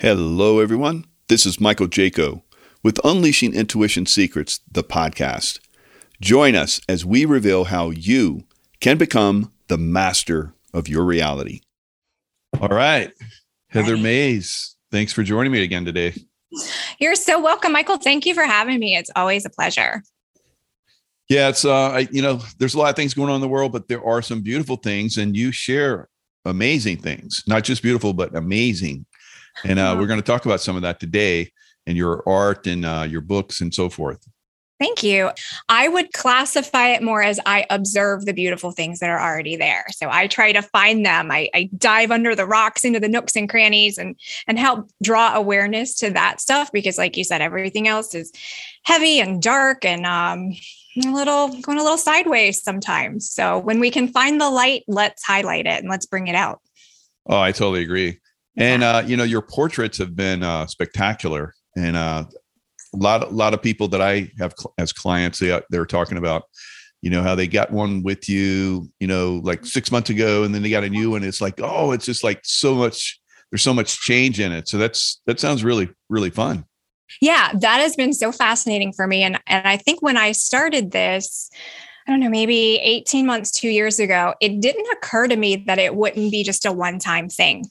Hello, everyone. This is Michael Jaco with Unleashing Intuition Secrets, the podcast. Join us as we reveal how you can become the master of your reality. All right. Heather Right. Mays, thanks for joining me again today. You're so welcome, Michael. Thank you for having me. It's always a pleasure. Yeah, it's uh, I, you know, there's a lot of things going on in the world, but there are some beautiful things, and you share amazing things, not just beautiful, but amazing. And uh, we're going to talk about some of that today, and your art and uh, your books and so forth. Thank you. I would classify it more as I observe the beautiful things that are already there. So I try to find them. I, I dive under the rocks into the nooks and crannies and and help draw awareness to that stuff because, like you said, everything else is heavy and dark and um, a little going a little sideways sometimes. So when we can find the light, let's highlight it and let's bring it out. Oh, I totally agree. And uh, you know, your portraits have been uh, spectacular, and uh, a lot, a lot of people that I have cl- as clients, they they're talking about, you know, how they got one with you, you know, like six months ago, and then they got a new one. It's like, oh, it's just like so much. There's so much change in it. So that's that sounds really, really fun. Yeah, that has been so fascinating for me. And and I think when I started this, I don't know, maybe 18 months, two years ago, it didn't occur to me that it wouldn't be just a one-time thing.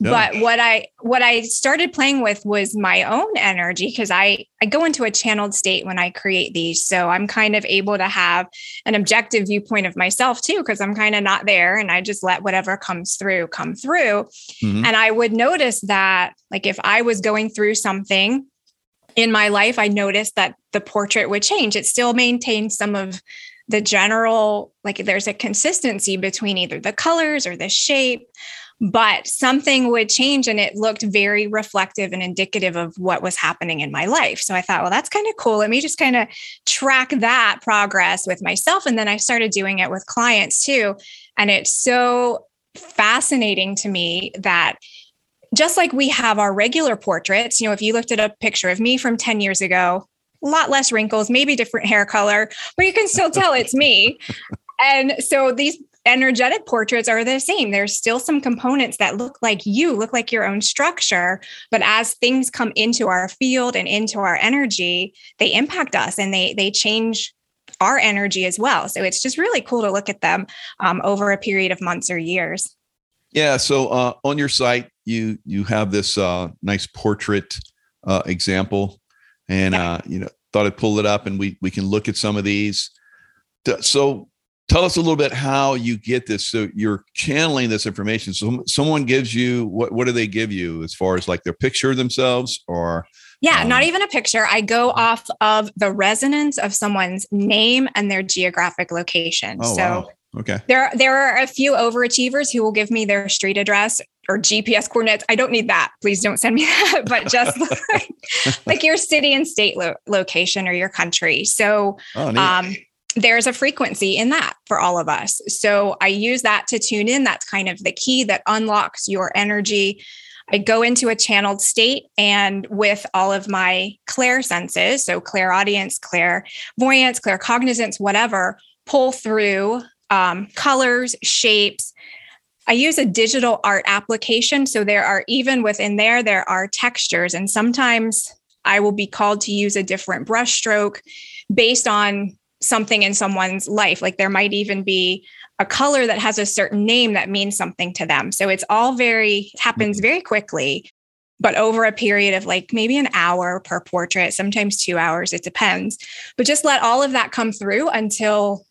Yeah. But what I what I started playing with was my own energy because I I go into a channeled state when I create these. So I'm kind of able to have an objective viewpoint of myself too, because I'm kind of not there and I just let whatever comes through come through. Mhm. And I would notice that, like, if I was going through something in my life, I noticed that the portrait would change. It still maintained some of the general, like, there's a consistency between either the colors or the shape, but something would change and it looked very reflective and indicative of what was happening in my life. So I thought, well, that's kind of cool. Let me just kind of track that progress with myself. And then I started doing it with clients too. And it's so fascinating to me that just like we have our regular portraits, you know, if you looked at a picture of me from 10 years ago, lot less wrinkles, maybe different hair color, but you can still tell it's me. And so these energetic portraits are the same. There's still some components that look like you, look like your own structure. But as things come into our field and into our energy, they impact us and they they change our energy as well. So it's just really cool to look at them um, over a period of months or years. Yeah. So uh, on your site, you you have this uh, nice portrait uh, example, and Yeah. uh, you know thought I'd pull it up, and we we can look at some of these. So tell us a little bit how you get this. So you're channeling this information. So someone gives you what? What do they give you as far as like their picture of themselves or? Yeah, not Um, even a picture. I go off of the resonance of someone's name and their geographic location. Oh so wow. Okay. there, there are a few overachievers who will give me their street address or GPS coordinates. I don't need that. Please don't send me that, but just like, like your city and state lo- location or your country. So Oh, um, there's a frequency in that for all of us. So I use that to tune in. That's kind of the key that unlocks your energy. I go into a channeled state and with all of my clair senses, so clairaudience, clairvoyance, claircognizance, whatever, pull through um, colors, shapes. I use a digital art application. So there are even within there, there are textures. And sometimes I will be called to use a different brush stroke based on something in someone's life. Like there might even be a color that has a certain name that means something to them. So it's all very, it happens very quickly, but over a period of like maybe an hour per portrait, sometimes two hours, it depends. But just let all of that come through until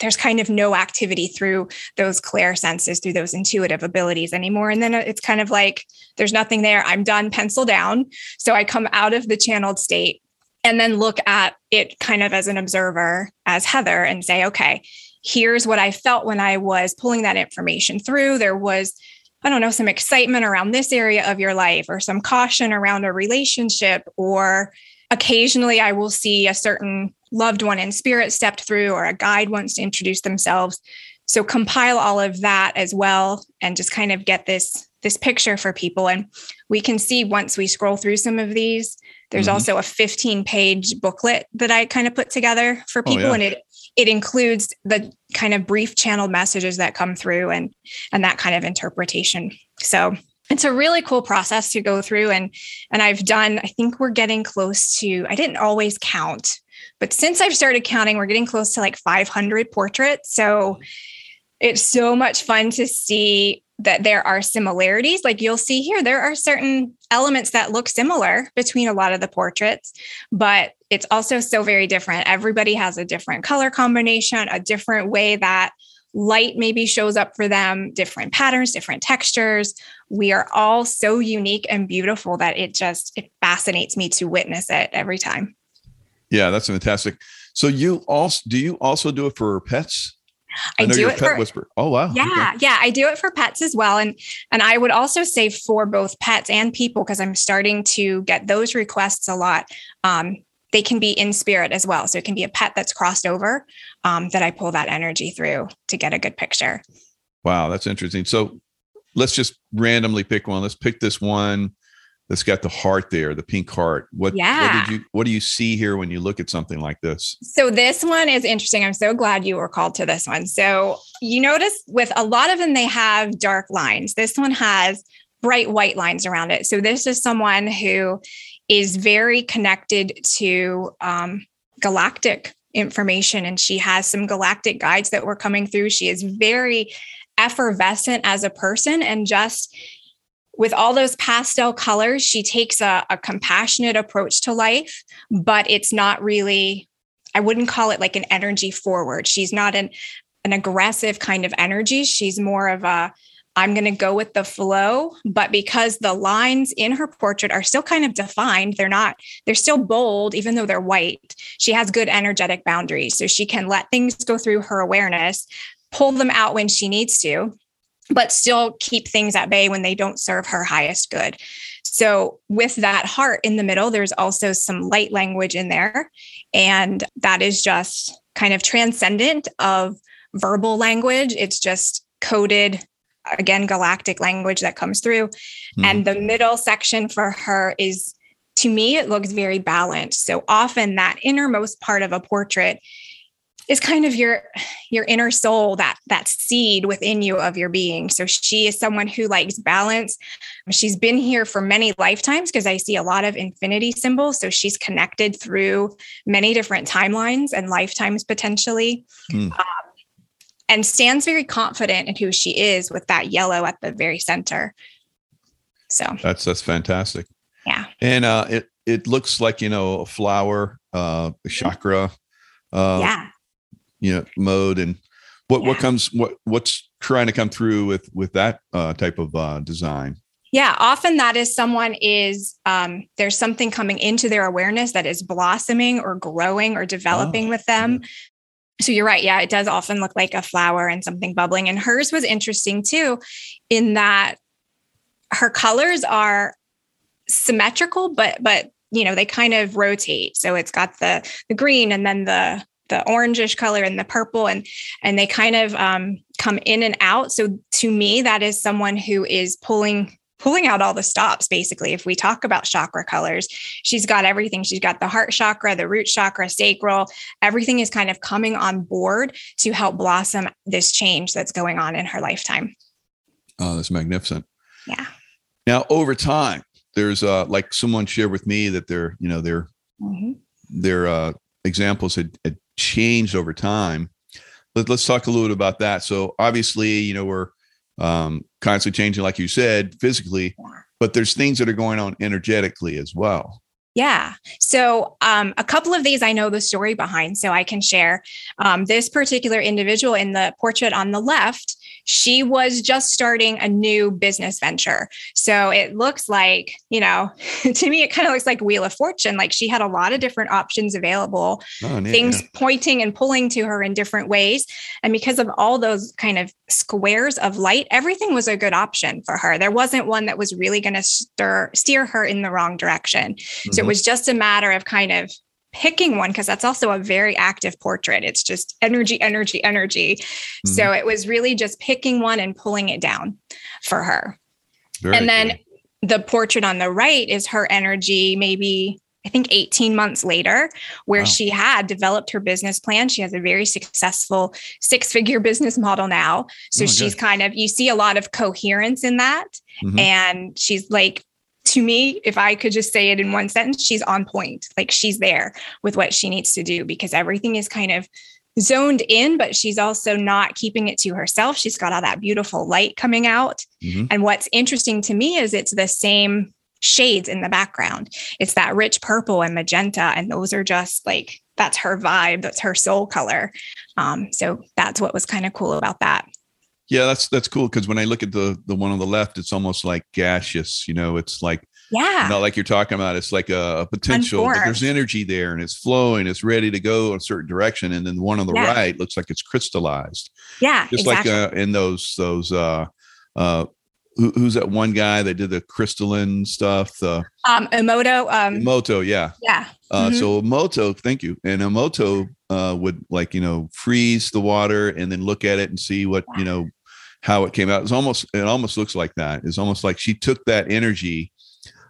there's kind of no activity through those clair senses, through those intuitive abilities anymore. And then it's kind of like there's nothing there. I'm done, pencil down. So I come out of the channeled state and then look at it kind of as an observer, as Heather, and say, okay, here's what I felt when I was pulling that information through. There was, I don't know, some excitement around this area of your life or some caution around a relationship, or occasionally I will see a certain loved one in spirit stepped through or a guide wants to introduce themselves. So compile all of that as well and just kind of get this this picture for people and we can see once we scroll through some of these there's Mhm. also a 15 page booklet that I kind of put together for Oh, people yeah. and it it includes the kind of brief channeled messages that come through and and that kind of interpretation. So it's a really cool process to go through and and I've done I think we're getting close to I didn't always count but since I've started counting we're getting close to like 500 portraits so it's so much fun to see that there are similarities like you'll see here there are certain elements that look similar between a lot of the portraits but it's also so very different everybody has a different color combination a different way that light maybe shows up for them, different patterns, different textures. We are all so unique and beautiful that it just it fascinates me to witness it every time. Yeah, that's fantastic. So you also do you also do it for pets? I, I do it pet for whisper. Oh wow. Yeah, okay. yeah, I do it for pets as well, and and I would also say for both pets and people because I'm starting to get those requests a lot. Um, they can be in spirit as well. So it can be a pet that's crossed over um, that I pull that energy through to get a good picture. Wow, that's interesting. So let's just randomly pick one. Let's pick this one that's got the heart there, the pink heart. What, yeah. what did you what do you see here when you look at something like this? So this one is interesting. I'm so glad you were called to this one. So you notice with a lot of them they have dark lines. This one has bright white lines around it. So this is someone who is very connected to um, galactic information and she has some galactic guides that were coming through. She is very effervescent as a person and just with all those pastel colors, she takes a, a compassionate approach to life, but it's not really, I wouldn't call it like an energy forward. She's not an, an aggressive kind of energy. She's more of a, I'm going to go with the flow. But because the lines in her portrait are still kind of defined, they're not, they're still bold, even though they're white. She has good energetic boundaries. So she can let things go through her awareness, pull them out when she needs to, but still keep things at bay when they don't serve her highest good. So, with that heart in the middle, there's also some light language in there. And that is just kind of transcendent of verbal language. It's just coded again galactic language that comes through mm-hmm. and the middle section for her is to me it looks very balanced so often that innermost part of a portrait is kind of your your inner soul that that seed within you of your being so she is someone who likes balance she's been here for many lifetimes because i see a lot of infinity symbols so she's connected through many different timelines and lifetimes potentially mm. um, and stands very confident in who she is with that yellow at the very center. So that's that's fantastic. Yeah. And uh it it looks like, you know, a flower, uh a chakra uh yeah. You know, mode and what yeah. what comes what what's trying to come through with with that uh type of uh design? Yeah, often that is someone is um, there's something coming into their awareness that is blossoming or growing or developing oh, with them. Yeah so you're right. Yeah, it does often look like a flower and something bubbling. And hers was interesting too, in that her colors are symmetrical, but but you know they kind of rotate. So it's got the the green and then the the orangish color and the purple and and they kind of um, come in and out. So to me, that is someone who is pulling pulling out all the stops basically. If we talk about chakra colors she's got everything. She's got the heart chakra the root chakra sacral. Everything is kind of coming on board to help blossom this change that's going on in her lifetime. Oh that's magnificent. Yeah. Now over time there's uh like someone shared with me that their you know their mm-hmm. their uh examples had, had changed over time Let, let's talk a little bit about that so obviously you know we're um, constantly changing, like you said, physically, but there's things that are going on energetically as well. Yeah. So, um, a couple of these I know the story behind, so I can share. Um, this particular individual in the portrait on the left she was just starting a new business venture. So it looks like, you know, to me, it kind of looks like Wheel of Fortune. Like she had a lot of different options available, oh, neat, things yeah. pointing and pulling to her in different ways. And because of all those kind of squares of light, everything was a good option for her. There wasn't one that was really going to stir, steer her in the wrong direction. So it mm-hmm. Was just a matter of kind of picking one because that's also a very active portrait. It's just energy, energy, energy. Mm-hmm. So it was really just picking one and pulling it down for her. Very and then cool. the portrait on the right is her energy, maybe I think 18 months later, where Wow. she had developed her business plan. She has a very successful six figure business model now. So Oh, she's good. kind of, you see a lot of coherence in that. Mhm. And she's like, to me, if I could just say it in one sentence, she's on point. Like she's there with what she needs to do because everything is kind of zoned in, but she's also not keeping it to herself. She's got all that beautiful light coming out. Mhm. And what's interesting to me is it's the same shades in the background. It's that rich purple and magenta. And those are just like, that's her vibe, that's her soul color. Um, so that's what was kind of cool about that. Yeah, that's that's cool because when I look at the the one on the left, it's almost like gaseous. You know, it's like Yeah. not like you're talking about. It's like a, a potential. But there's energy there, and it's flowing. It's ready to go a certain direction. And then the one on the Yeah. right looks like it's crystallized, Yeah. just exactly. like uh, in those those. uh uh who, Who's that one guy that did the crystalline stuff? The um, Emoto. Um, Moto, yeah. yeah. Uh, Mhm. So Moto, thank you. And a Moto uh, would like you know freeze the water and then look at it and see what you know how it came out. It's almost it almost looks like that. It's almost like she took that energy,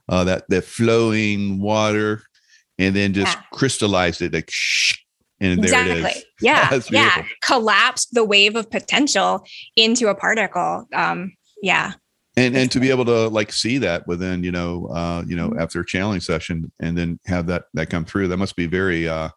uh, that that flowing water, and then just Yeah. crystallized it like shh, and there it exactly. is. Yeah. Yeah. Collapsed the wave of potential into a particle. Um, yeah. And and to be able to like see that within you know uh, you know Mhm. after a channeling session and then have that that come through that must be very uh,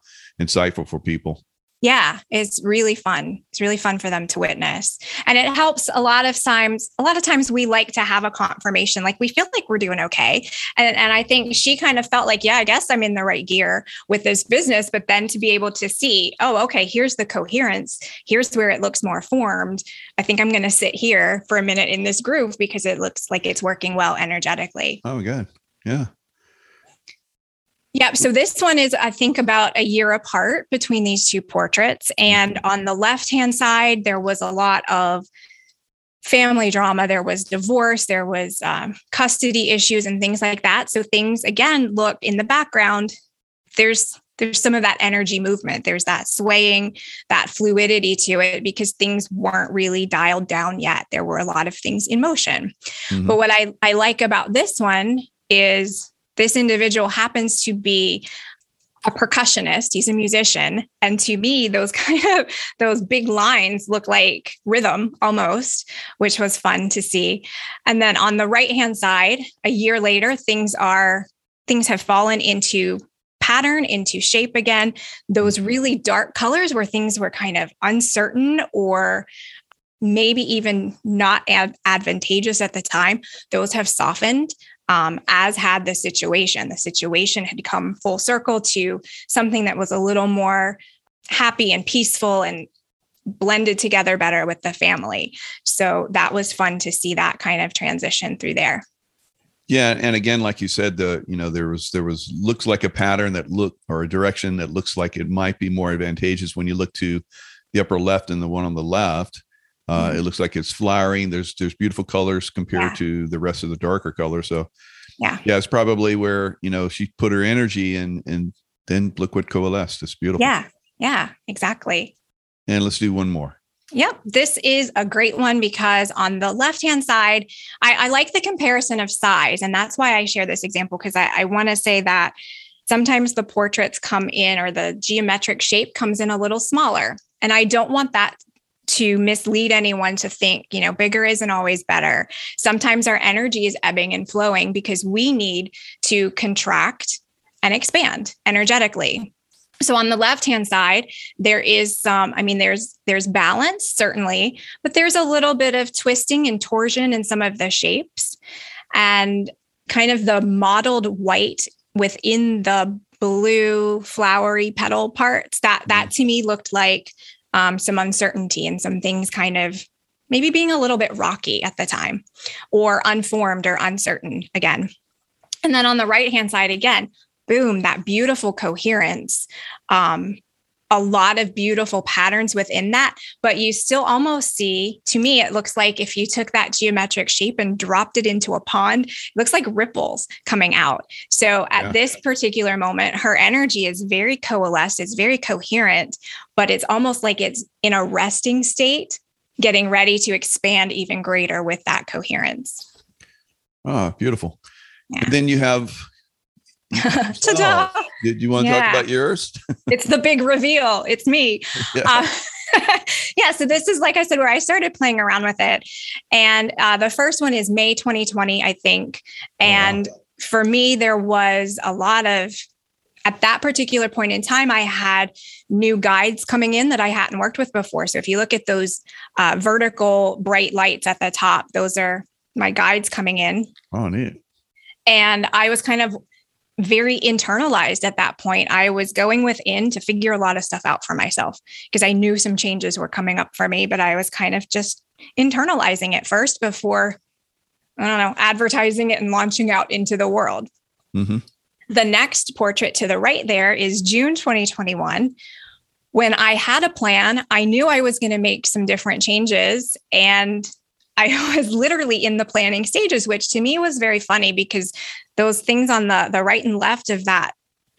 insightful for people. Yeah, it's really fun. It's really fun for them to witness. And it helps a lot of times, a lot of times we like to have a confirmation, like we feel like we're doing okay. And, and I think she kind of felt like, yeah, I guess I'm in the right gear with this business. But then to be able to see, oh, okay, here's the coherence. Here's where it looks more formed. I think I'm going to sit here for a minute in this groove because it looks like it's working well energetically. Oh, good. Yeah. Yep. So this one is, I think, about a year apart between these two portraits. And on the left hand side, there was a lot of family drama. There was divorce, there was um, custody issues, and things like that. So things again look in the background. There's there's some of that energy movement. There's that swaying, that fluidity to it because things weren't really dialed down yet. There were a lot of things in motion. Mhm. But what I, I like about this one is this individual happens to be a percussionist he's a musician and to me those kind of those big lines look like rhythm almost which was fun to see. And then on the right hand side a year later things are things have fallen into pattern into shape again. Those mm-hmm. really dark colors where things were kind of uncertain or maybe even not ad- advantageous at the time those have softened um, as had the situation. The situation had come full circle to something that was a little more happy and peaceful and blended together better with the family. So that was fun to see that kind of transition through there. Yeah, and again, like you said, the you know there was there was looks like a pattern that look or a direction that looks like it might be more advantageous when you look to the upper left and the one on the left. Uh, Mhm. It looks like it's flowering. There's there's beautiful colors compared Yeah. to the rest of the darker colors. So Yeah. yeah, it's probably where you know she put her energy and and then look what coalesced. It's beautiful. Yeah. Yeah, exactly. And let's do one more. Yep. This is a great one because on the left hand side, I, I like the comparison of size. And that's why I share this example because I, I want to say that sometimes the portraits come in or the geometric shape comes in a little smaller. And I don't want that to mislead anyone to think, you know, bigger isn't always better. Sometimes our energy is ebbing and flowing because we need to contract and expand energetically. So on the left hand side, there is some i mean there's there's balance certainly but there's a little bit of twisting and torsion in some of the shapes and kind of the mottled white within the blue flowery petal parts that that mm. to me looked like um, some uncertainty and some things kind of maybe being a little bit rocky at the time or unformed or uncertain again. And then on the right hand side again boom that beautiful coherence um, a lot of beautiful patterns within that, but you still almost see, to me, it looks like if you took that geometric shape and dropped it into a pond, it looks like ripples coming out. So at Yeah. this particular moment, her energy is very coalesced, it's very coherent, but it's almost like it's in a resting state, getting ready to expand even greater with that coherence. Ah, beautiful. Yeah. Then you have Ta-da! Oh, did you want to Yeah. talk about yours? it's the big reveal. It's me. Yeah. Uh, yeah. So this is, like I said, where I started playing around with it. And uh, the first one is May 2020, I think. Oh, wow. And for me, there was a lot of, at that particular point in time, I had new guides coming in that I hadn't worked with before. So if you look at those uh, vertical bright lights at the top, those are my guides coming in. oh, neat. And I was kind of very internalized at that point. I was going within to figure a lot of stuff out for myself because I knew some changes were coming up for me, but I was kind of just internalizing it first before, I don't know, advertising it and launching out into the world. hmm The next portrait to the right there is June 2021. When I had a plan, I knew I was going to make some different changes. And I was literally in the planning stages, which to me was very funny because those things on the, the right and left of that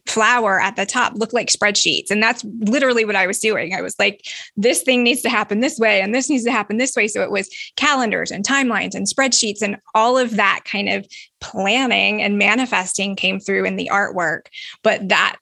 flower at the top look like spreadsheets. And that's literally what I was doing. I was like, this thing needs to happen this way, and this needs to happen this way. So it was calendars and timelines and spreadsheets, and all of that kind of planning and manifesting came through in the artwork. But that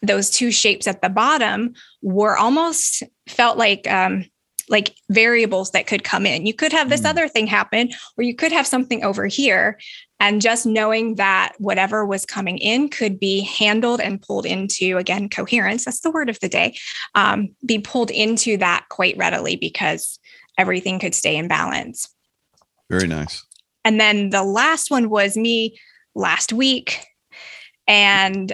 those two shapes at the bottom were almost felt like um, like variables that could come in. You could have this Mm. other thing happen, or you could have something over here. And just knowing that whatever was coming in could be handled and pulled into, again, coherence, that's the word of the day, um, be pulled into that quite readily because everything could stay in balance. Very nice. And then the last one was me last week. And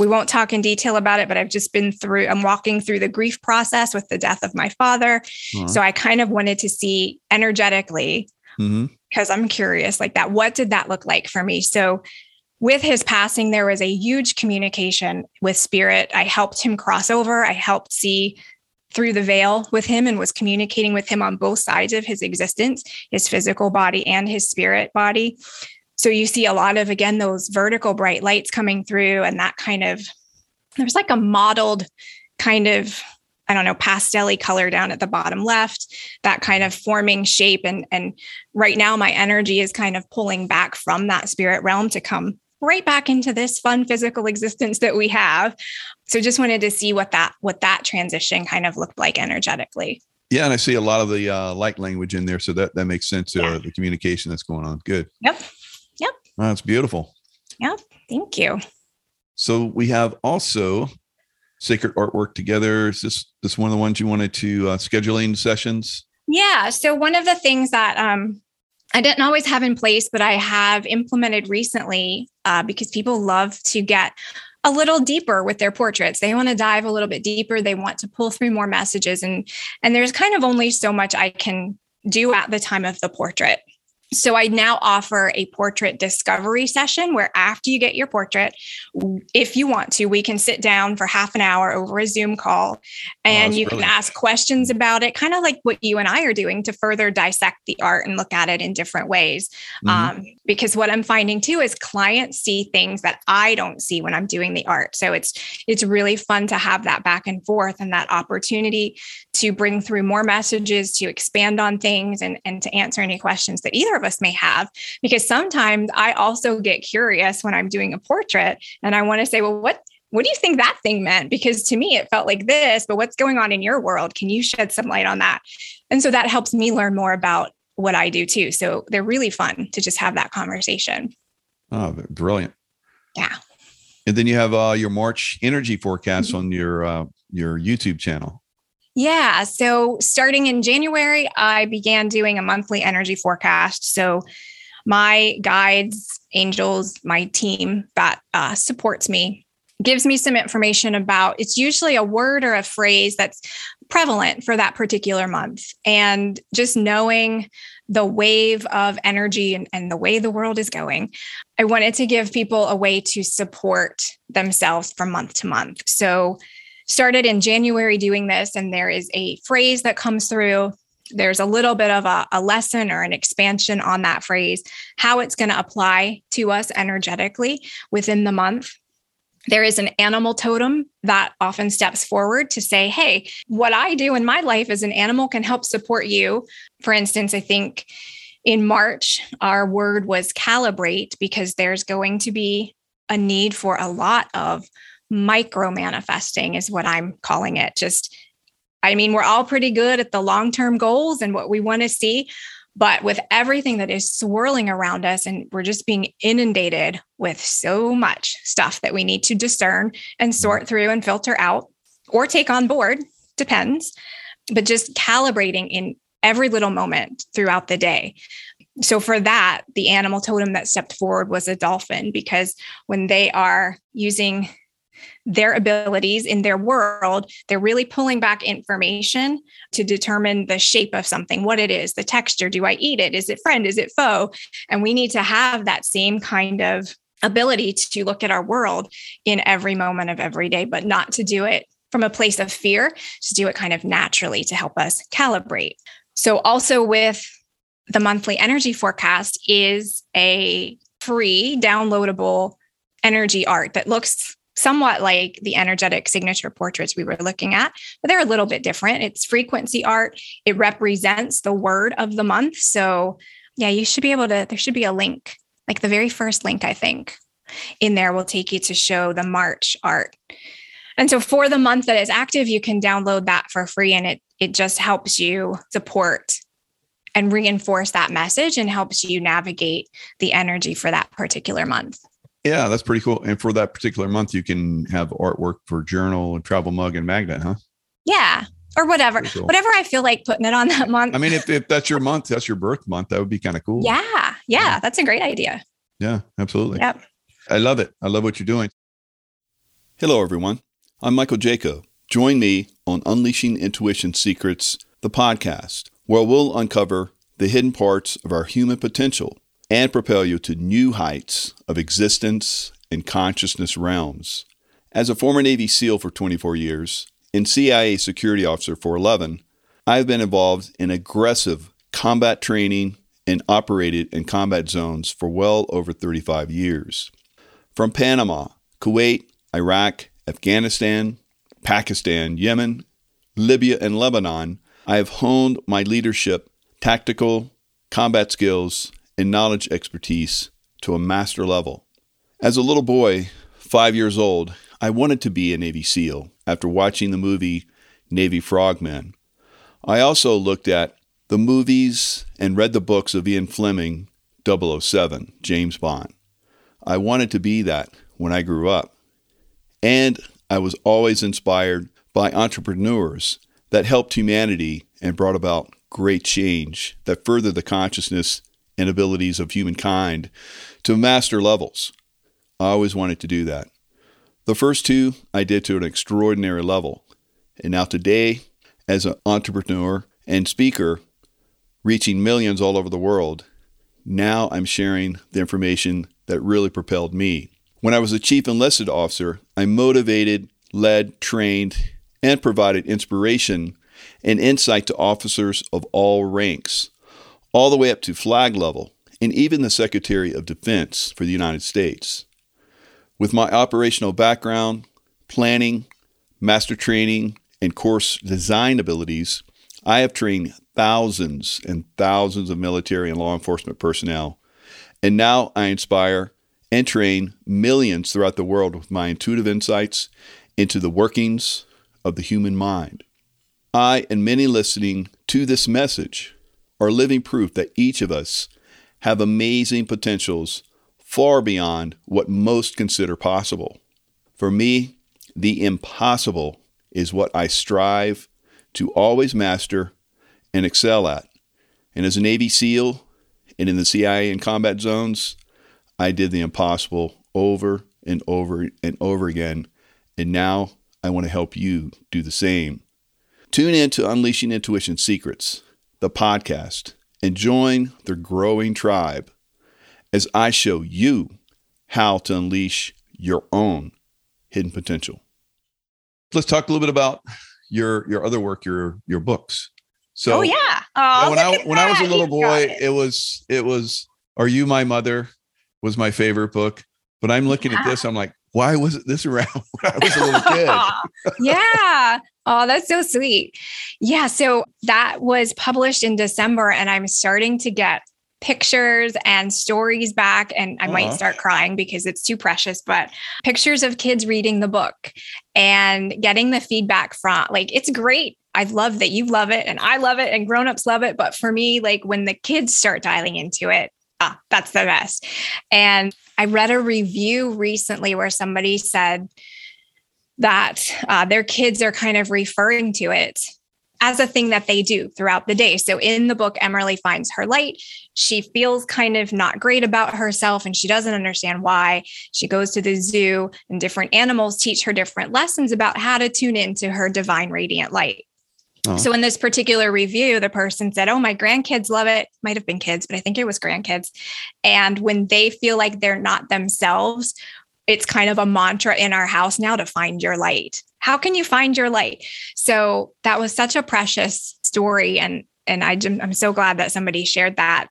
we won't talk in detail about it, but I've just been through, I'm walking through the grief process with the death of my father. Uh-huh. So I kind of wanted to see energetically, hmm because I'm curious, like that, what did that look like for me? So with his passing, there was a huge communication with spirit. I helped him cross over, I helped see through the veil with him and was communicating with him on both sides of his existence, his physical body and his spirit body. So you see a lot of, again, those vertical bright lights coming through and that kind of, there's like a mottled kind of, I don't know, pastel color down at the bottom left, that kind of forming shape. And, and right now my energy is kind of pulling back from that spirit realm to come right back into this fun physical existence that we have. So just wanted to see what that, what that transition kind of looked like energetically. Yeah, and I see a lot of the uh, light language in there, so that that makes sense. Uh, Yeah. The communication that's going on. Good. Yep. That's beautiful. Yeah, thank you. So we have also sacred artwork together. Is this this one of the ones you wanted to uh, scheduling sessions? Yeah. So one of the things that um, I didn't always have in place, but I have implemented recently uh, because people love to get a little deeper with their portraits. They want to dive a little bit deeper. They want to pull through more messages, and and there's kind of only so much I can do at the time of the portrait. So I now offer a portrait discovery session where after you get your portrait, if you want to, we can sit down for half an hour over a Zoom call and that's you can ask questions about it, kind of like what you and I are doing to further dissect the art and look at it in different ways. Mhm. Um, because what I'm finding too is clients see things that I don't see when I'm doing the art. So it's it's really fun to have that back and forth and that opportunity to bring through more messages, to expand on things and, and to answer any questions that either of us may have. Because sometimes I also get curious when I'm doing a portrait and I want to say, well, what what do you think that thing meant? Because to me, it felt like this, but what's going on in your world? Can you shed some light on that? And so that helps me learn more about what I do too. So they're really fun to just have that conversation. Oh, brilliant. Yeah. And then you have uh, your March energy forecast on your uh, your YouTube channel. Yeah. So starting in January, I began doing a monthly energy forecast. So my guides, angels, my team that uh, supports me gives me some information about it's usually a word or a phrase that's prevalent for that particular month. And just knowing the wave of energy and, and the way the world is going, I wanted to give people a way to support themselves from month to month. So started in January doing this, and there is a phrase that comes through. There's a little bit of a, a lesson or an expansion on that phrase, how it's going to apply to us energetically within the month. There is an animal totem that often steps forward to say, Hey, what I do in my life as an animal can help support you. For instance, I think in March, our word was calibrate because there's going to be a need for a lot of micro manifesting, is what I'm calling it. Just, I mean, we're all pretty good at the long term goals and what we want to see. But with everything that is swirling around us, and we're just being inundated with so much stuff that we need to discern and sort through and filter out or take on board, depends. But just calibrating in every little moment throughout the day. So, for that, the animal totem that stepped forward was a dolphin because when they are using their abilities in their world, they're really pulling back information to determine the shape of something, what it is, the texture. Do I eat it? Is it friend? Is it foe? And we need to have that same kind of ability to look at our world in every moment of every day, but not to do it from a place of fear, to do it kind of naturally to help us calibrate. So, also with the monthly energy forecast is a free downloadable energy art that looks somewhat like the energetic signature portraits we were looking at, but they're a little bit different. It's frequency art, it represents the word of the month. So, yeah, you should be able to, there should be a link, like the very first link, I think, in there will take you to show the March art. And so for the month that is active, you can download that for free and it it just helps you support and reinforce that message and helps you navigate the energy for that particular month. Yeah, that's pretty cool. And for that particular month, you can have artwork for journal and travel mug and magnet, huh? Yeah. Or whatever, cool. whatever I feel like putting it on that month. I mean, if, if that's your month, that's your birth month, that would be kind of cool. Yeah, yeah. Yeah. That's a great idea. Yeah, absolutely. Yep. I love it. I love what you're doing. Hello, everyone. I'm Michael Jaco. Join me on Unleashing Intuition Secrets, the podcast, where we'll uncover the hidden parts of our human potential and propel you to new heights of existence and consciousness realms. As a former Navy SEAL for 24 years and CIA security officer for 11, I've been involved in aggressive combat training and operated in combat zones for well over 35 years. From Panama, Kuwait, Iraq, Afghanistan, Pakistan, Yemen, Libya, and Lebanon, I have honed my leadership, tactical, combat skills, and knowledge expertise to a master level. As a little boy, five years old, I wanted to be a Navy SEAL after watching the movie Navy Frogmen. I also looked at the movies and read the books of Ian Fleming, 007, James Bond. I wanted to be that when I grew up. And I was always inspired by entrepreneurs that helped humanity and brought about great change that furthered the consciousness and abilities of humankind to master levels. I always wanted to do that. The first two I did to an extraordinary level. And now, today, as an entrepreneur and speaker, reaching millions all over the world, now I'm sharing the information that really propelled me. When I was a chief enlisted officer, I motivated, led, trained, and provided inspiration and insight to officers of all ranks, all the way up to flag level, and even the Secretary of Defense for the United States. With my operational background, planning, master training, and course design abilities, I have trained thousands and thousands of military and law enforcement personnel, and now I inspire and train millions throughout the world with my intuitive insights into the workings of the human mind. I and many listening to this message are living proof that each of us have amazing potentials far beyond what most consider possible. For me, the impossible is what I strive to always master and excel at. And as a Navy SEAL and in the CIA and combat zones, I did the impossible over and over and over again. And now I want to help you do the same. Tune in to Unleashing Intuition Secrets, the podcast, and join the growing tribe as I show you how to unleash your own hidden potential. Let's talk a little bit about your your other work, your your books. So, oh yeah, oh, when I when that. I was a little boy, it. it was it was Are You My Mother? was my favorite book. But I'm looking at this, I'm like, why wasn't this around when I was a little kid? yeah. Oh, that's so sweet. Yeah. So that was published in December, and I'm starting to get pictures and stories back and I might uh-huh. start crying because it's too precious but pictures of kids reading the book and getting the feedback from like it's great I love that you love it and I love it and grown-ups love it but for me like when the kids start dialing into it ah that's the best and I read a review recently where somebody said that uh, their kids are kind of referring to it as a thing that they do throughout the day. So in the book, Emerly finds her light. She feels kind of not great about herself and she doesn't understand why. She goes to the zoo and different animals teach her different lessons about how to tune into her divine radiant light. Oh. So in this particular review, the person said, Oh, my grandkids love it. Might have been kids, but I think it was grandkids. And when they feel like they're not themselves, it's kind of a mantra in our house now to find your light. How can you find your light? So that was such a precious story. And and I, I'm so glad that somebody shared that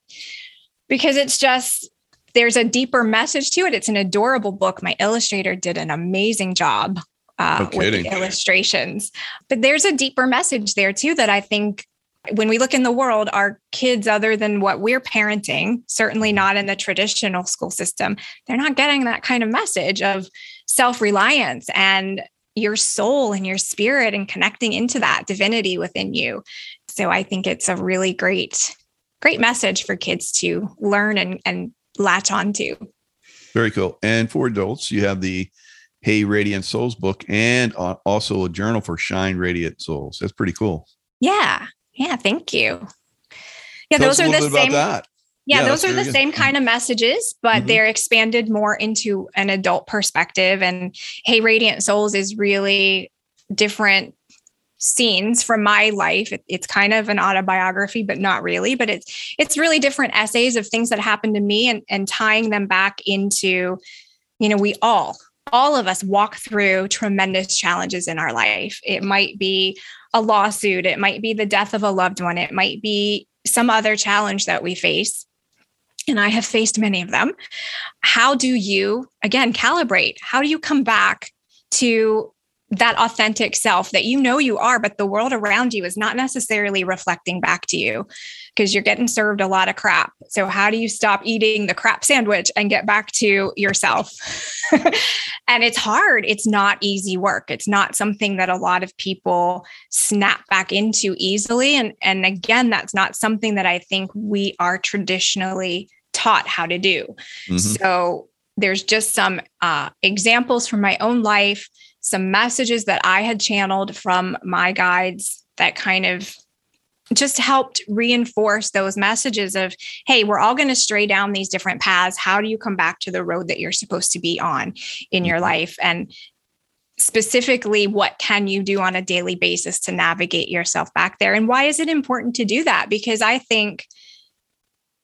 because it's just there's a deeper message to it. It's an adorable book. My illustrator did an amazing job uh, no with illustrations, but there's a deeper message there too that I think when we look in the world, our kids, other than what we're parenting, certainly not in the traditional school system, they're not getting that kind of message of self reliance and your soul and your spirit and connecting into that divinity within you. So I think it's a really great, great message for kids to learn and, and latch onto. Very cool. And for adults, you have the Hey Radiant Souls book and also a journal for Shine Radiant Souls. That's pretty cool. Yeah. Yeah, thank you. Yeah, Tell those are the same. Yeah, yeah, those are the good. same kind of messages, but mm-hmm. they're expanded more into an adult perspective. And Hey, Radiant Souls is really different scenes from my life. It, it's kind of an autobiography, but not really. But it's it's really different essays of things that happened to me and, and tying them back into, you know, we all all of us walk through tremendous challenges in our life. It might be a lawsuit, it might be the death of a loved one, it might be some other challenge that we face. And I have faced many of them. How do you, again, calibrate? How do you come back to that authentic self that you know you are, but the world around you is not necessarily reflecting back to you because you're getting served a lot of crap. So, how do you stop eating the crap sandwich and get back to yourself? and it's hard. It's not easy work. It's not something that a lot of people snap back into easily. And, and again, that's not something that I think we are traditionally taught how to do. Mm-hmm. So, there's just some uh, examples from my own life some messages that I had channeled from my guides that kind of just helped reinforce those messages of hey we're all going to stray down these different paths. How do you come back to the road that you're supposed to be on in your mm-hmm. life? And specifically what can you do on a daily basis to navigate yourself back there? And why is it important to do that? Because i think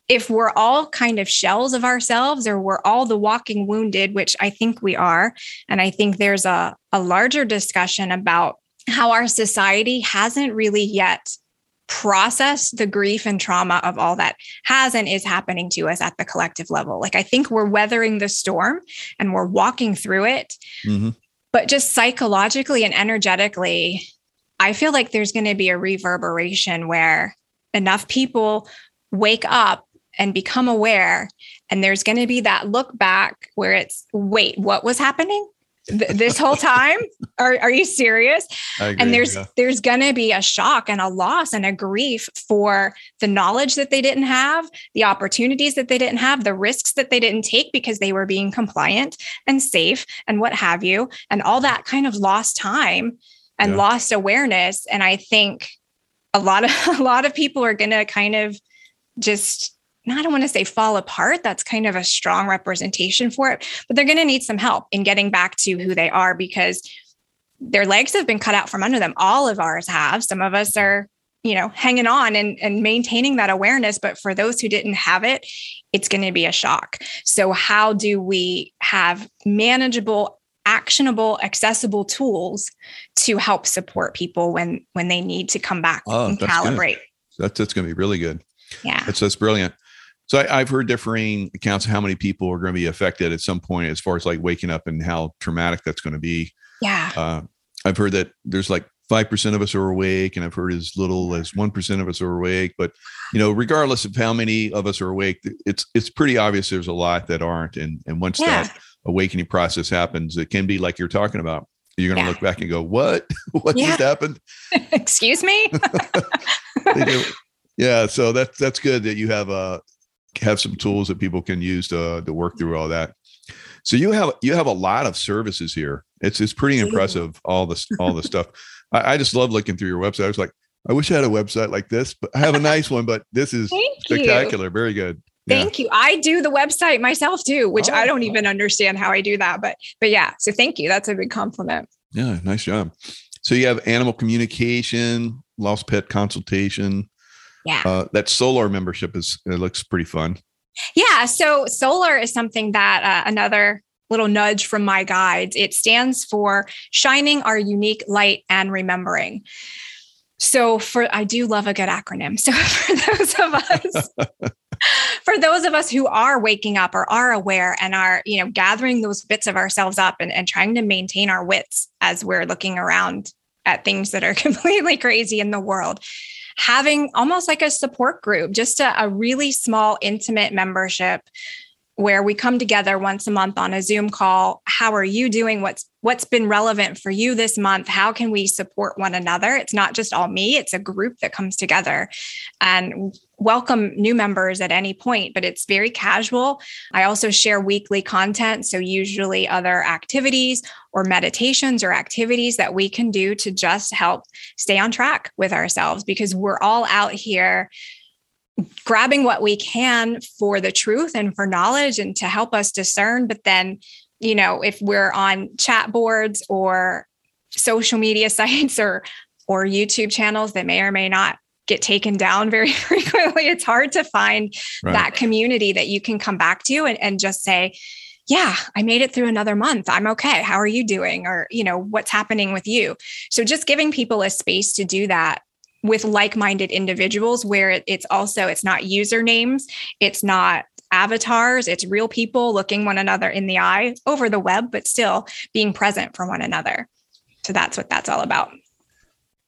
if we're all kind of shells of ourselves or we're all the walking wounded, which I think we are, and I think there's a, a larger discussion about how our society hasn't really yet processed the grief and trauma of all that has and is happening to us at the collective level. Like I think we're weathering the storm and we're walking through it. Mm-hmm. But just psychologically and energetically, I feel like there's going to be a reverberation where enough people wake up and become aware. And there's going to be that look back where it's, wait, what was happening? Th- this whole time are, are you serious agree, and there's yeah. there's going to be a shock and a loss and a grief for the knowledge that they didn't have the opportunities that they didn't have the risks that they didn't take because they were being compliant and safe and what have you and all that kind of lost time and yeah. lost awareness and i think a lot of a lot of people are going to kind of just I don't want to say fall apart. That's kind of a strong representation for it, but they're going to need some help in getting back to who they are because their legs have been cut out from under them. All of ours have. Some of us are, you know, hanging on and, and maintaining that awareness. But for those who didn't have it, it's going to be a shock. So, how do we have manageable, actionable, accessible tools to help support people when when they need to come back oh, and calibrate? That's that's going to be really good. Yeah, that's that's brilliant. So I, have heard differing accounts of how many people are going to be affected at some point, as far as like waking up and how traumatic that's going to be. Yeah. Uh, I've heard that there's like 5% of us are awake and i've heard as little as 1% of us are awake but you know regardless of how many of us are awake it's it's pretty obvious there's a lot that aren't and and once yeah. that awakening process happens it can be like you're talking about you're going to yeah. look back and go what what yeah. just happened excuse me yeah so that's that's good that you have uh have some tools that people can use to to work through all that so you have you have a lot of services here it's it's pretty impressive all this all the stuff I, I, just love looking through your website i was like i wish i had a website like this but i have a nice one but this is spectacular you. very good Thank you. I do the website myself too, which oh, I don't even understand how I do that. But but yeah, so thank you. That's a big compliment. Yeah, nice job. So you have animal communication, lost pet consultation. Yeah. Uh, that solar membership is it looks pretty fun. Yeah. So solar is something that uh, another little nudge from my guides. It stands for shining our unique light and remembering. So for I do love a good acronym. So for those of us for those of us who are waking up or are aware and are, you know, gathering those bits of ourselves up and, and trying to maintain our wits as we're looking around at things that are completely crazy in the world, having almost like a support group, just a, a really small, intimate membership where we come together once a month on a Zoom call. How are you doing? What's what's been relevant for you this month? How can we support one another? It's not just all me, it's a group that comes together. And welcome new members at any point, but it's very casual. I also share weekly content. So, usually other activities or meditations or activities that we can do to just help stay on track with ourselves because we're all out here grabbing what we can for the truth and for knowledge and to help us discern. But then, you know, if we're on chat boards or social media sites or or YouTube channels that may or may not get taken down very frequently, it's hard to find right. that community that you can come back to and, and just say, yeah, I made it through another month. I'm okay. How are you doing? Or, you know, what's happening with you? So just giving people a space to do that with like-minded individuals where it's also it's not usernames it's not avatars it's real people looking one another in the eye over the web but still being present for one another so that's what that's all about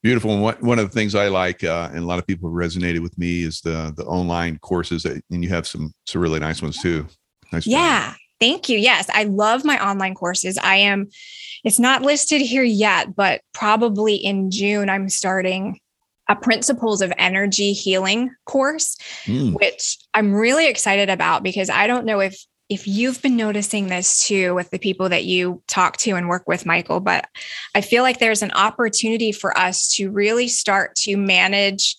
beautiful and one of the things i like uh, and a lot of people resonated with me is the the online courses that, and you have some some really nice ones too nice yeah job. thank you yes i love my online courses i am it's not listed here yet but probably in june i'm starting a principles of energy healing course mm. which i'm really excited about because i don't know if if you've been noticing this too with the people that you talk to and work with michael but i feel like there's an opportunity for us to really start to manage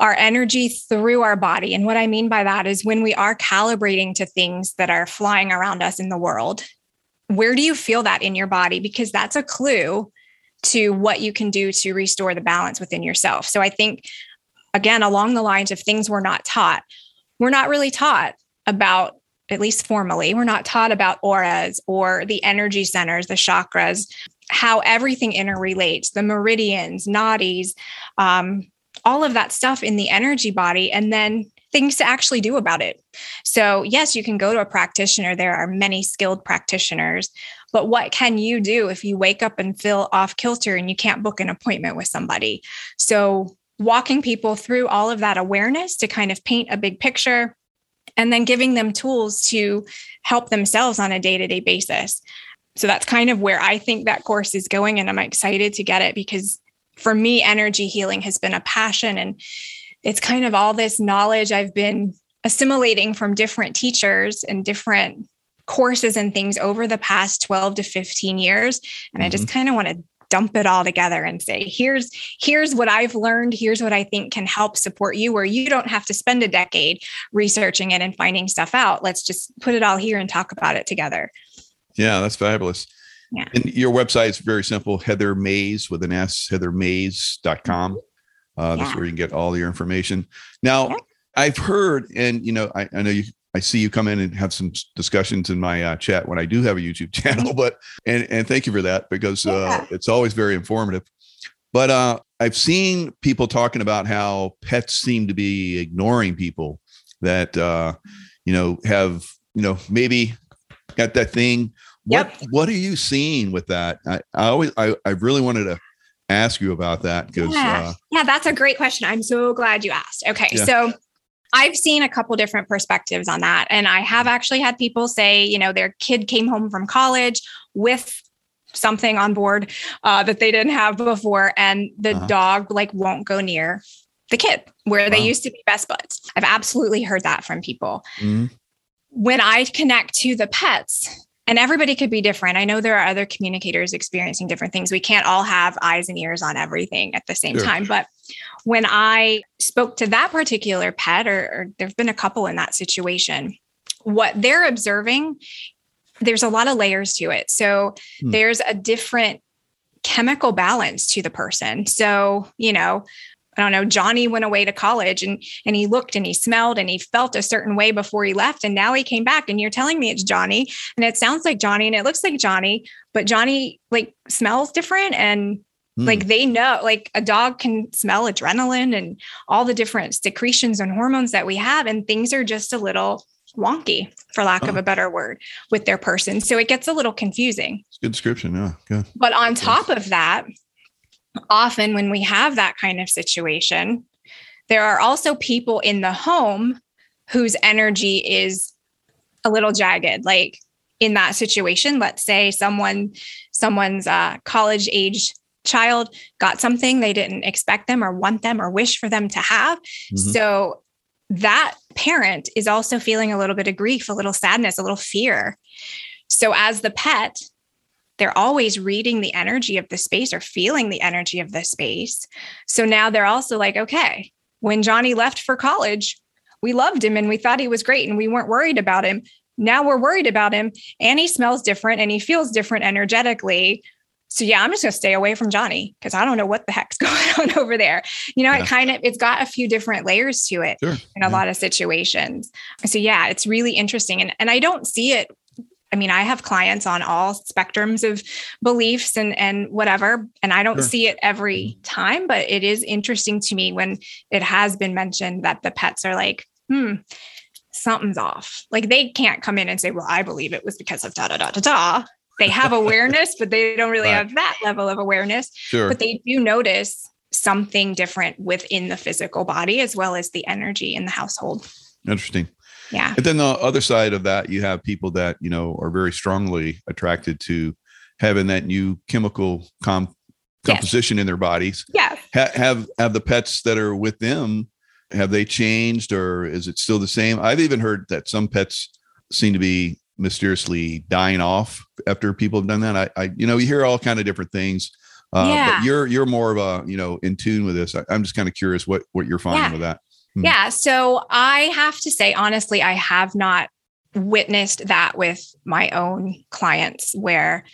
our energy through our body and what i mean by that is when we are calibrating to things that are flying around us in the world where do you feel that in your body because that's a clue to what you can do to restore the balance within yourself. So I think, again, along the lines of things we're not taught, we're not really taught about, at least formally, we're not taught about auras or the energy centers, the chakras, how everything interrelates, the meridians, nadis, um, all of that stuff in the energy body. And then things to actually do about it. So, yes, you can go to a practitioner. There are many skilled practitioners, but what can you do if you wake up and feel off kilter and you can't book an appointment with somebody? So, walking people through all of that awareness to kind of paint a big picture and then giving them tools to help themselves on a day to day basis. So, that's kind of where I think that course is going. And I'm excited to get it because for me, energy healing has been a passion and it's kind of all this knowledge I've been assimilating from different teachers and different courses and things over the past 12 to 15 years and mm-hmm. i just mm-hmm. kind of want to dump it all together and say here's here's what i've learned here's what i think can help support you where you don't have to spend a decade researching it and finding stuff out let's just put it all here and talk about it together yeah that's fabulous yeah. And your website is very simple Heather Mays with an S, heathermays.com. Uh, that's where you can get all your information. Now, yeah. I've heard, and you know, I, I, know you. I see you come in and have some discussions in my uh, chat when I do have a YouTube channel, but and and thank you for that because uh, yeah. it's always very informative. But uh, I've seen people talking about how pets seem to be ignoring people that uh, you know have you know maybe got that thing. What yep. what are you seeing with that? I, I always I, I really wanted to ask you about that because yeah. uh, yeah, that's a great question. I'm so glad you asked. Okay, Yeah. so I've seen a couple different perspectives on that, and I have actually had people say, you know, their kid came home from college with something on board uh, that they didn't have before, and the Uh-huh. dog like won't go near the kid where they used to be best buds. I've absolutely heard that from people. mhm, when I connect to the pets, and everybody could be different. I know there are other communicators experiencing different things. We can't all have eyes and ears on everything at the same Sure. time. But when I spoke to that particular pet, or, or there have been a couple in that situation, what they're observing, there's a lot of layers to it. So Hmm. there's a different chemical balance to the person. So, you know, I don't know, Johnny went away to college and and he looked and he smelled and he felt a certain way before he left and now he came back and you're telling me it's Johnny and it sounds like Johnny and it looks like Johnny, but Johnny like smells different and hmm, like they know like a dog can smell adrenaline and all the different secretions and hormones that we have and things are just a little wonky for lack of Oh. a better word with their person. So it gets a little confusing. it's good description. Yeah, good. But on top of that, often when we have that kind of situation, there are also people in the home whose energy is a little jagged. Like in that situation, let's say someone, someone's uh, college age child got something they didn't expect them or want them or wish for them to have. Mhm. So that parent is also feeling a little bit of grief, a little sadness, a little fear. So as the pet, they're always reading the energy of the space or feeling the energy of the space. So now they're also like, okay, when Johnny left for college, we loved him and we thought he was great and we weren't worried about him. Now we're worried about him and he smells different and he feels different energetically. So yeah, I'm just going to stay away from Johnny because I don't know what the heck's going on over there. You know, Yeah. it kind of it's got a few different layers to it Sure. in a Yeah. lot of situations. So yeah, it's really interesting and and I don't see it I mean, I have clients on all spectrums of beliefs and and whatever, and I don't Sure. see it every time, but it is interesting to me when it has been mentioned that the pets are like, hmm, something's off. Like they can't come in and say, well, I believe it was because of da da da da da. They have awareness, but they don't really Right. have that level of awareness. Sure. But they do notice something different within the physical body as well as the energy in the household. Interesting. Yeah. And then the other side of that, you have people that you know are very strongly attracted to having that new chemical com- Yes. composition in their bodies. Yeah. Ha- have have the pets that are with them have they changed or is it still the same? I've even heard that some pets seem to be mysteriously dying off after people have done that. I, I you know, you hear all kind of different things. Uh, Yeah. but you're you're more of a you know in tune with this. I, I'm just kind of curious what what you're finding Yeah. with that. Hmm. Yeah. So I have to say, honestly, I have not witnessed that with my own clients where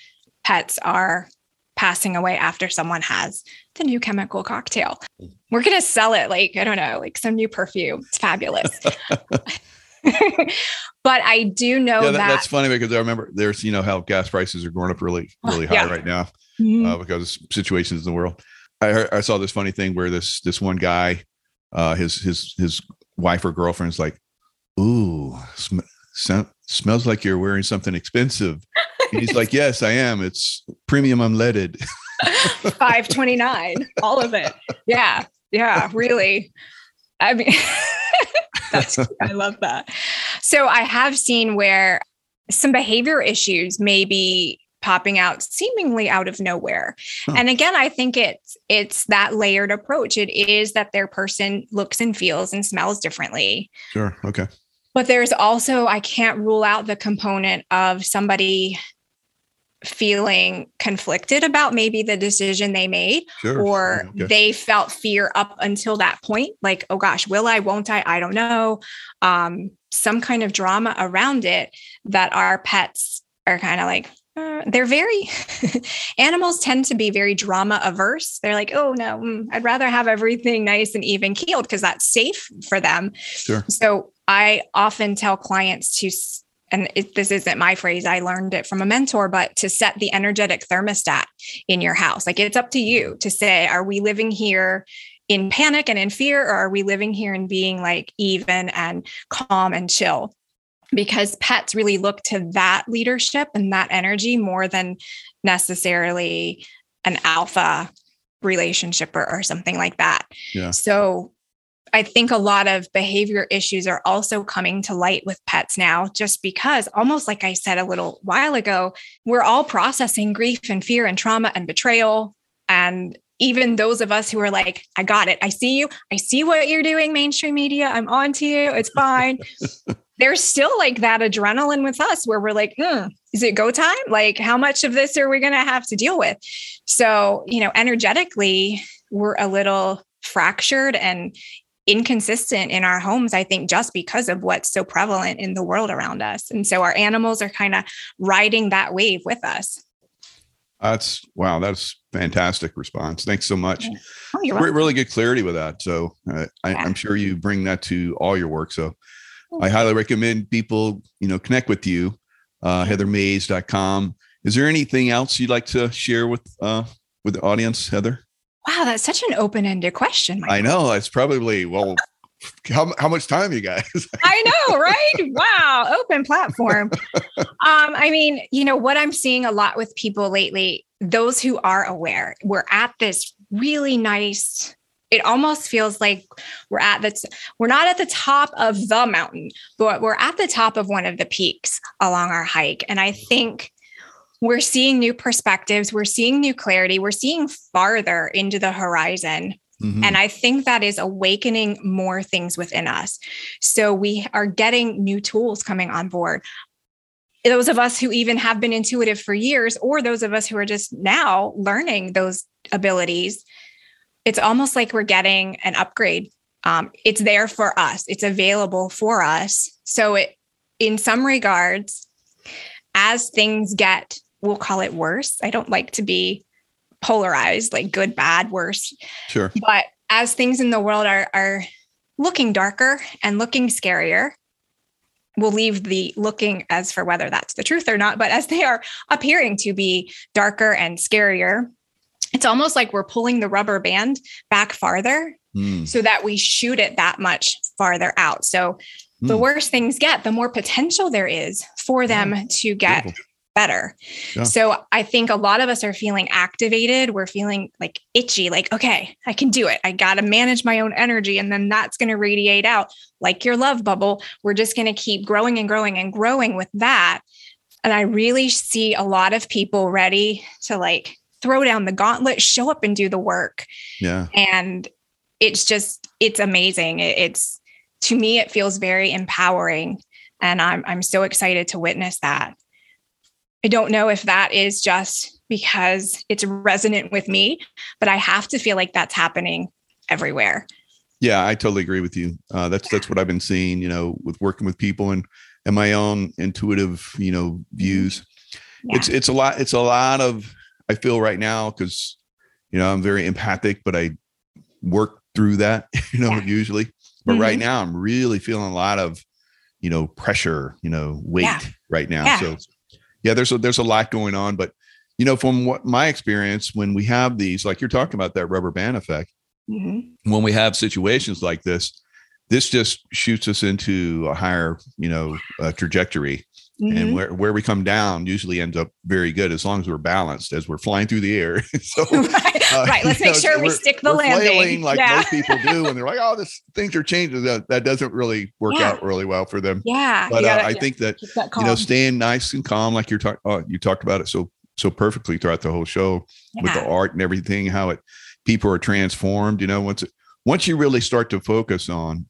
pets are passing away after someone has the new chemical cocktail. We're going to sell it like, I don't know, like some new perfume. It's fabulous. but I do know yeah, that, that. that's funny because I remember there's you know how gas prices are going up really really high Yeah. right now Mhm. uh, because of situations in the world. I heard, I saw this funny thing where this this one guy, uh, his his his wife or girlfriend's like, "Ooh, sm- sm- smells like you're wearing something expensive." And he's like, "Yes, I am. It's premium unleaded." 529 all of it yeah yeah really i mean that's i love that so i have seen where some behavior issues may be popping out seemingly out of nowhere Huh. and again i think it's it's that layered approach it is that their person looks and feels and smells differently Sure. Okay. but there's also i can't rule out the component of somebody feeling conflicted about maybe the decision they made Sure. or Okay. they felt fear up until that point like oh gosh will i won't i i don't know um some kind of drama around it that our pets are kind of like uh, they're very animals tend to be very drama averse. They're like oh no mm, i'd rather have everything nice and even keeled because that's safe for them. Sure. so i often tell clients to and it, this isn't my phrase i learned it from a mentor but to set the energetic thermostat in your house. Like it's up to you to say are we living here in panic and in fear or are we living here and being like even and calm and chill because pets really look to that leadership and that energy more than necessarily an alpha relationship or, or something like that. Yeah. So I think a lot of behavior issues are also coming to light with pets now, just because, almost like I said a little while ago, we're all processing grief and fear and trauma and betrayal. And even those of us who are like, I got it. I see you. I see what you're doing, mainstream media. I'm on to you. It's fine. There's still like that adrenaline with us where we're like, hmm, is it go time? Like, how much of this are we going to have to deal with? So, you know, energetically, we're a little fractured and inconsistent in our homes, I think, just because of what's so prevalent in the world around us. And so our animals are kind of riding that wave with us. That's wow. That's fantastic response. Thanks so much. Oh, you're Re- really good clarity with that. So uh, I, Yeah. I'm sure you bring that to all your work. So I highly recommend people, you know, connect with you, uh, heathermays.com. Is there anything else you'd like to share with, uh, with the audience, Heather? Wow, that's such an open-ended question. Mike. I know it's probably, well, how, how much time you guys? I know, right? wow, open platform. um, I mean, you know, what I'm seeing a lot with people lately, those who are aware, we're at this really nice. It almost feels like we're at the we're not at the top of the mountain, but we're at the top of one of the peaks along our hike. And I think we're seeing new perspectives, we're seeing new clarity, we're seeing farther into the horizon. Mhm. And I think that is awakening more things within us. So we are getting new tools coming on board. Those of us who even have been intuitive for years, or those of us who are just now learning those abilities, it's almost like we're getting an upgrade. Um, it's there for us, it's available for us. So, it, in some regards, as things get, we'll call it worse. I don't like to be polarized, like good, bad, worse. Sure. But as things in the world are are looking darker and looking scarier, we'll leave the looking as for whether that's the truth or not. But as they are appearing to be darker and scarier, it's almost like we're pulling the rubber band back farther Mm. so that we shoot it that much farther out. So the Mm. worse things get, the more potential there is for them to get Beautiful. better. Yeah. So I think a lot of us are feeling activated. We're feeling like itchy, like, okay, I can do it. I got to manage my own energy. And then that's going to radiate out like your love bubble. We're just going to keep growing and growing and growing with that. And I really see a lot of people ready to like throw down the gauntlet, show up and do the work. Yeah. And it's just, it's amazing. It's, to me, it feels very empowering. And I'm, I'm so excited to witness that. I don't know if that is just because it's resonant with me, but I have to feel like that's happening everywhere. Yeah, I totally agree with you. Uh, that's that's what I've been seeing, you know, with working with people and and my own intuitive, you know, views. Yeah. It's it's a lot. It's a lot of I feel right now because you know I'm very empathic, but I work through that, you know, Yeah. usually. But right Mhm. now I'm really feeling a lot of, you know, pressure, you know, weight Yeah. right now. Yeah. So yeah, there's a there's a lot going on, but you know, from what my experience, when we have these, like you're talking about that rubber band effect Mhm. when we have situations like this, this just shoots us into a higher, you know, uh, trajectory. Mhm. And where, where we come down usually ends up very good as long as we're balanced as we're flying through the air. so right, uh, right. Let's make know, sure we stick the landing. like yeah. most people do, and they're like, "Oh, this things are changing." That, that doesn't really work Yeah. out really well for them. yeah. But uh, gotta- I yeah, think that that you know, staying nice and calm, like you're talking, oh, you talked about it so so perfectly throughout the whole show with the art and everything, how it people are transformed. You know, once it, once you really start to focus on,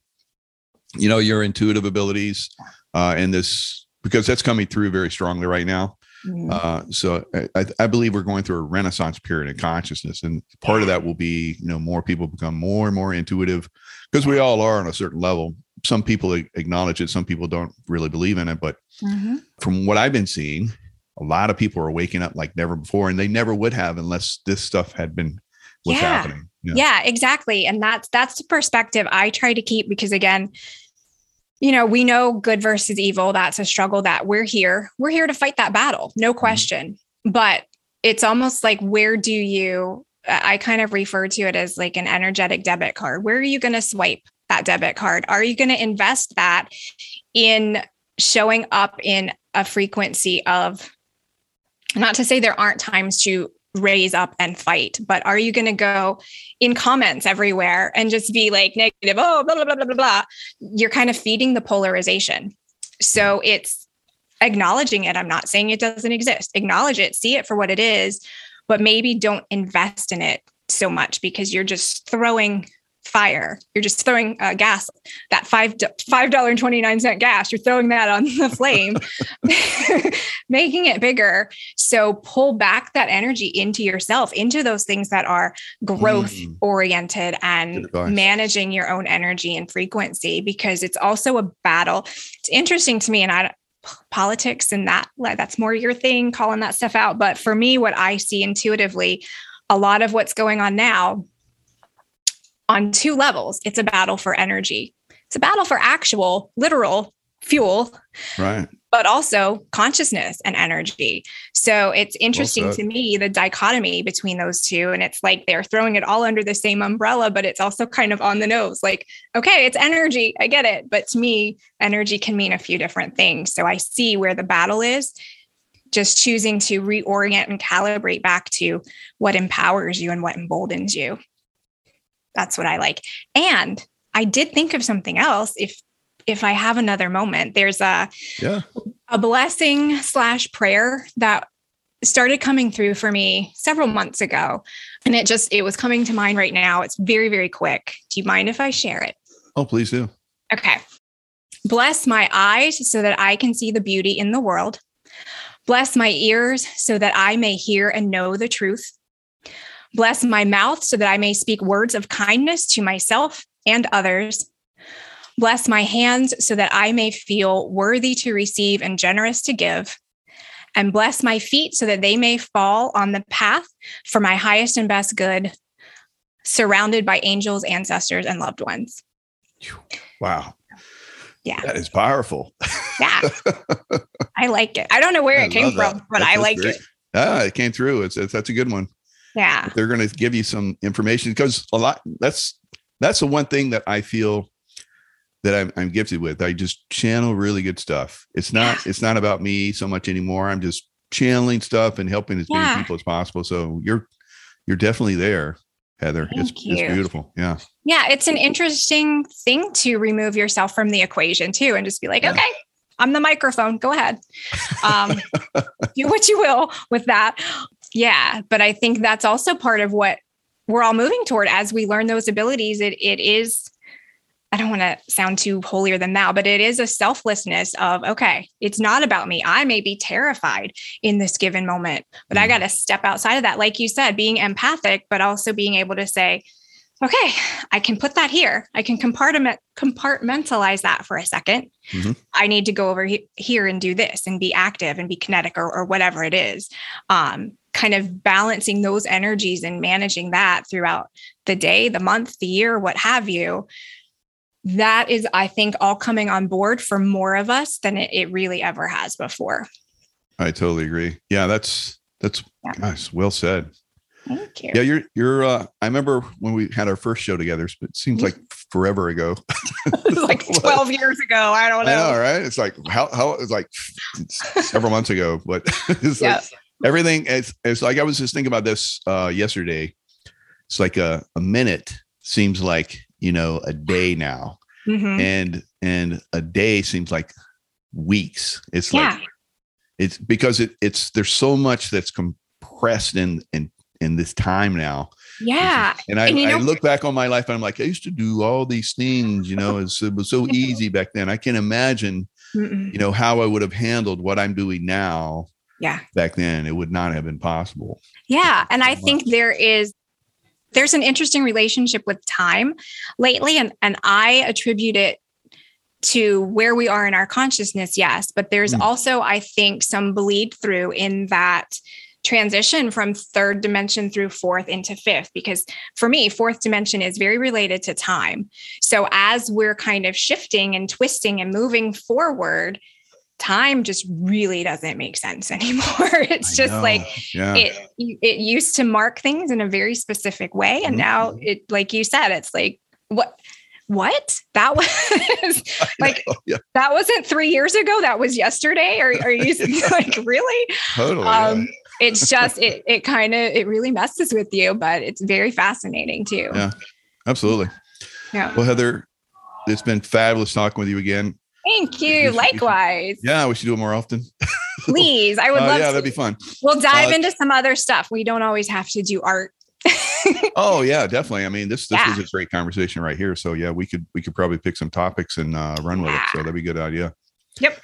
you know, your intuitive abilities, uh, and this because that's coming through very strongly right now. Mhm. Uh, so I- I, believe we're going through a renaissance period in consciousness, and part of that will be, you know, more people become more and more intuitive because we all are on a certain level. Some people acknowledge it, some people don't really believe in it, but Mhm. from what I've been seeing, a lot of people are waking up like never before, and they never would have unless this stuff had been what's Yeah. happening. Yeah. yeah exactly and that's that's the perspective i try to keep because again you know we know good versus evil. That's a struggle that we're here. We're here to fight that battle no mm-hmm. question. But it's almost like where do you i I kind of refer to it as like an energetic debit card. Where are you going to swipe that debit card? Are you going to invest that in showing up in a frequency of not to say there aren't times to raise up and fight but are you going to go in comments everywhere and just be like negative oh blah blah blah blah blah blah? you're kind of feeding the polarization. So it's acknowledging it. I'm not saying it doesn't exist. Acknowledge it see it for what it is but maybe don't invest in it so much because you're just throwing fire. You're just throwing uh, gas, that five five dollar and twenty nine cent gas. You're throwing that on the flame, making it bigger. So pull back that energy into yourself, into those things that are growth mm. oriented and managing your own energy and frequency. Because it's also a battle. It's interesting to me, and I politics and that that's more your thing calling that stuff out but for me what i see intuitively a lot of what's going on now on two levels. It's a battle for energy. It's a battle for actual, literal fuel. Right. But also consciousness and energy. So it's interesting well to me the dichotomy between those two. And it's like they're throwing it all under the same umbrella, but it's also kind of on the nose. Like, okay, it's energy. I get it. But to me, energy can mean a few different things. So I see where the battle is just choosing to reorient and calibrate back to what empowers you and what emboldens you that's what I like. And I did think of something else. If if I have another moment, there's a yeah a blessing slash prayer that started coming through for me several months ago. And it just it was coming to mind right now. It's very, very quick. Do you mind if I share it? Oh, please do. Okay. Bless my eyes so that I can see the beauty in the world. Bless my ears so that I may hear and know the truth. Bless my mouth so that I may speak words of kindness to myself and others. Bless my hands so that I may feel worthy to receive and generous to give. And bless my feet so that they may fall on the path for my highest and best good, surrounded by angels, ancestors, and loved ones. Wow. Yeah. That is powerful. yeah. I like it. I don't know where I it came from, but that's, I like great. it. Ah, it came through. It's, it's that's a good one. Yeah. They're going to give you some information because a lot that's that's the one thing that I feel that I'm, I'm gifted with. I just channel really good stuff. It's not yeah. it's not about me so much anymore. I'm just channeling stuff and helping as yeah. many people as possible. So you're you're definitely there, Heather. It's, it's beautiful. Yeah. Yeah, it's an interesting thing to remove yourself from the equation too, and just be like, yeah. okay, I'm the microphone. Go ahead. Um, do what you will with that. Yeah. But I think that's also part of what we're all moving toward as we learn those abilities. It, it is, I don't want to sound too holier than thou, but it is a selflessness of, okay, it's not about me. I may be terrified in this given moment, but mm-hmm. I got to step outside of that. Like you said, being empathic, but also being able to say, okay, I can put that here. I can compartment compartmentalize that for a 2nd mm-hmm. I need to go over he- here and do this and be active and be kinetic or, or whatever it is. Um, kind of balancing those energies and managing that throughout the day, the month, the year, what have you. That is, I think, all coming on board for more of us than it, it really ever has before. I totally agree. Yeah, that's that's yeah. gosh, well said. Thank you. Yeah, you're you're uh I remember when we had our first show together, it seems like forever ago. like 12 years ago. I don't know. I know, right? It's like how how it's like several months ago, but it's yep. like everything it's, it's like I was just thinking about this uh yesterday. It's like a, a minute seems like, you know, a day now. Mm-hmm. And and a day seems like weeks. It's yeah. like it's because it it's there's so much that's compressed in in in this time now. Yeah. And I, and I look back on my life and I'm like, I used to do all these things, you know, it was so easy back then. I can't imagine, Mm-mm. you know, how I would have handled what I'm doing now. Yeah. Back then, it would not have been possible. Yeah. And I think there is there's an interesting relationship with time lately and and I attribute it to where we are in our consciousness yes but there's mm. also i think some bleed through in that transition from third dimension through fourth into fifth because for me fourth dimension is very related to time so as we're kind of shifting and twisting and moving forward time just really doesn't make sense anymore it's I just know. like yeah. it it used to mark things in a very specific way and mm-hmm. now it like you said it's like what what that was like yeah. that wasn't three years ago that was yesterday are, are you like really totally um, it's just it it kind of it really messes with you, but it's very fascinating too. Yeah, absolutely. Yeah. Well, Heather, it's been fabulous talking with you again. Thank you. Likewise. Yeah, we should do it more often. Please, I would Uh, love yeah, to. that'd be fun. We'll dive Uh, into some other stuff. We don't always have to do art. Oh yeah, definitely. I mean, this this Yeah. was a great conversation right here. So yeah, we could we could probably pick some topics and uh, run with it. So that'd be a good idea. Yep.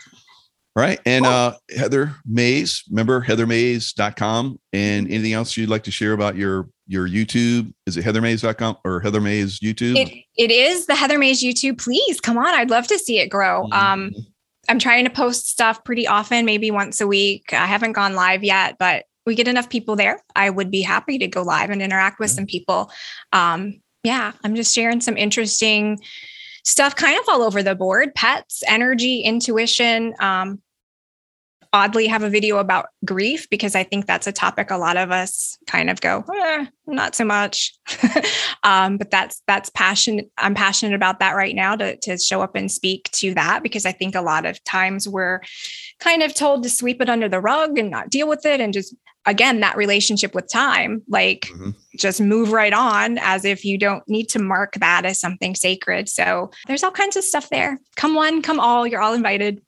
Right. And Cool. uh Heather Mays, remember heathermays.com and anything else you'd like to share about your your YouTube? Is it heathermays.com or Heather Mays YouTube? It it is the Heather Mays YouTube. Please come on. I'd love to see it grow. Mm-hmm. Um, I'm trying to post stuff pretty often, maybe once a week. I haven't gone live yet, but we get enough people there. I would be happy to go live and interact with Yeah. some people. Um, yeah, I'm just sharing some interesting stuff kind of all over the board pets, energy, intuition. Um, oddly, have a video about grief because I think that's a topic a lot of us kind of go, eh, not so much. um, but that's that's passion. I'm passionate about that right now to to show up and speak to that because I think a lot of times we're kind of told to sweep it under the rug and not deal with it and just again that relationship with time like Mhm. just move right on as if you don't need to mark that as something sacred so there's all kinds of stuff there come one come all you're all invited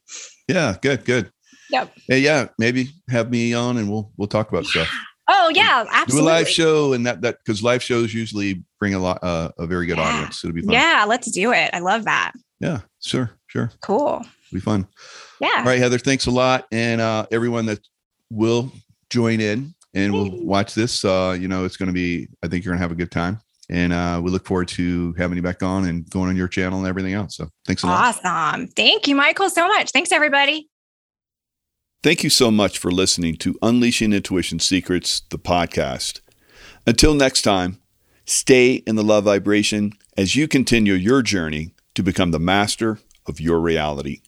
Yeah, good, good. Yep. Hey, yeah, maybe have me on and we'll we'll talk about stuff. oh yeah absolutely. Do a live show and that that because live shows usually bring a lot uh, a very good Yeah. audience. It'll be fun. yeah let's do it i love that Yeah, sure, sure. cool It'll be fun. yeah All right, Heather, thanks a lot. And uh, everyone that will join in and will watch this, uh, you know, it's going to be, I think you're going to have a good time. And uh, we look forward to having you back on and going on your channel and everything else. So thanks a lot. awesome thank you michael so much thanks everybody Thank you so much for listening to Unleashing Intuition Secrets, the podcast. Until next time, stay in the love vibration as you continue your journey to become the master of your reality.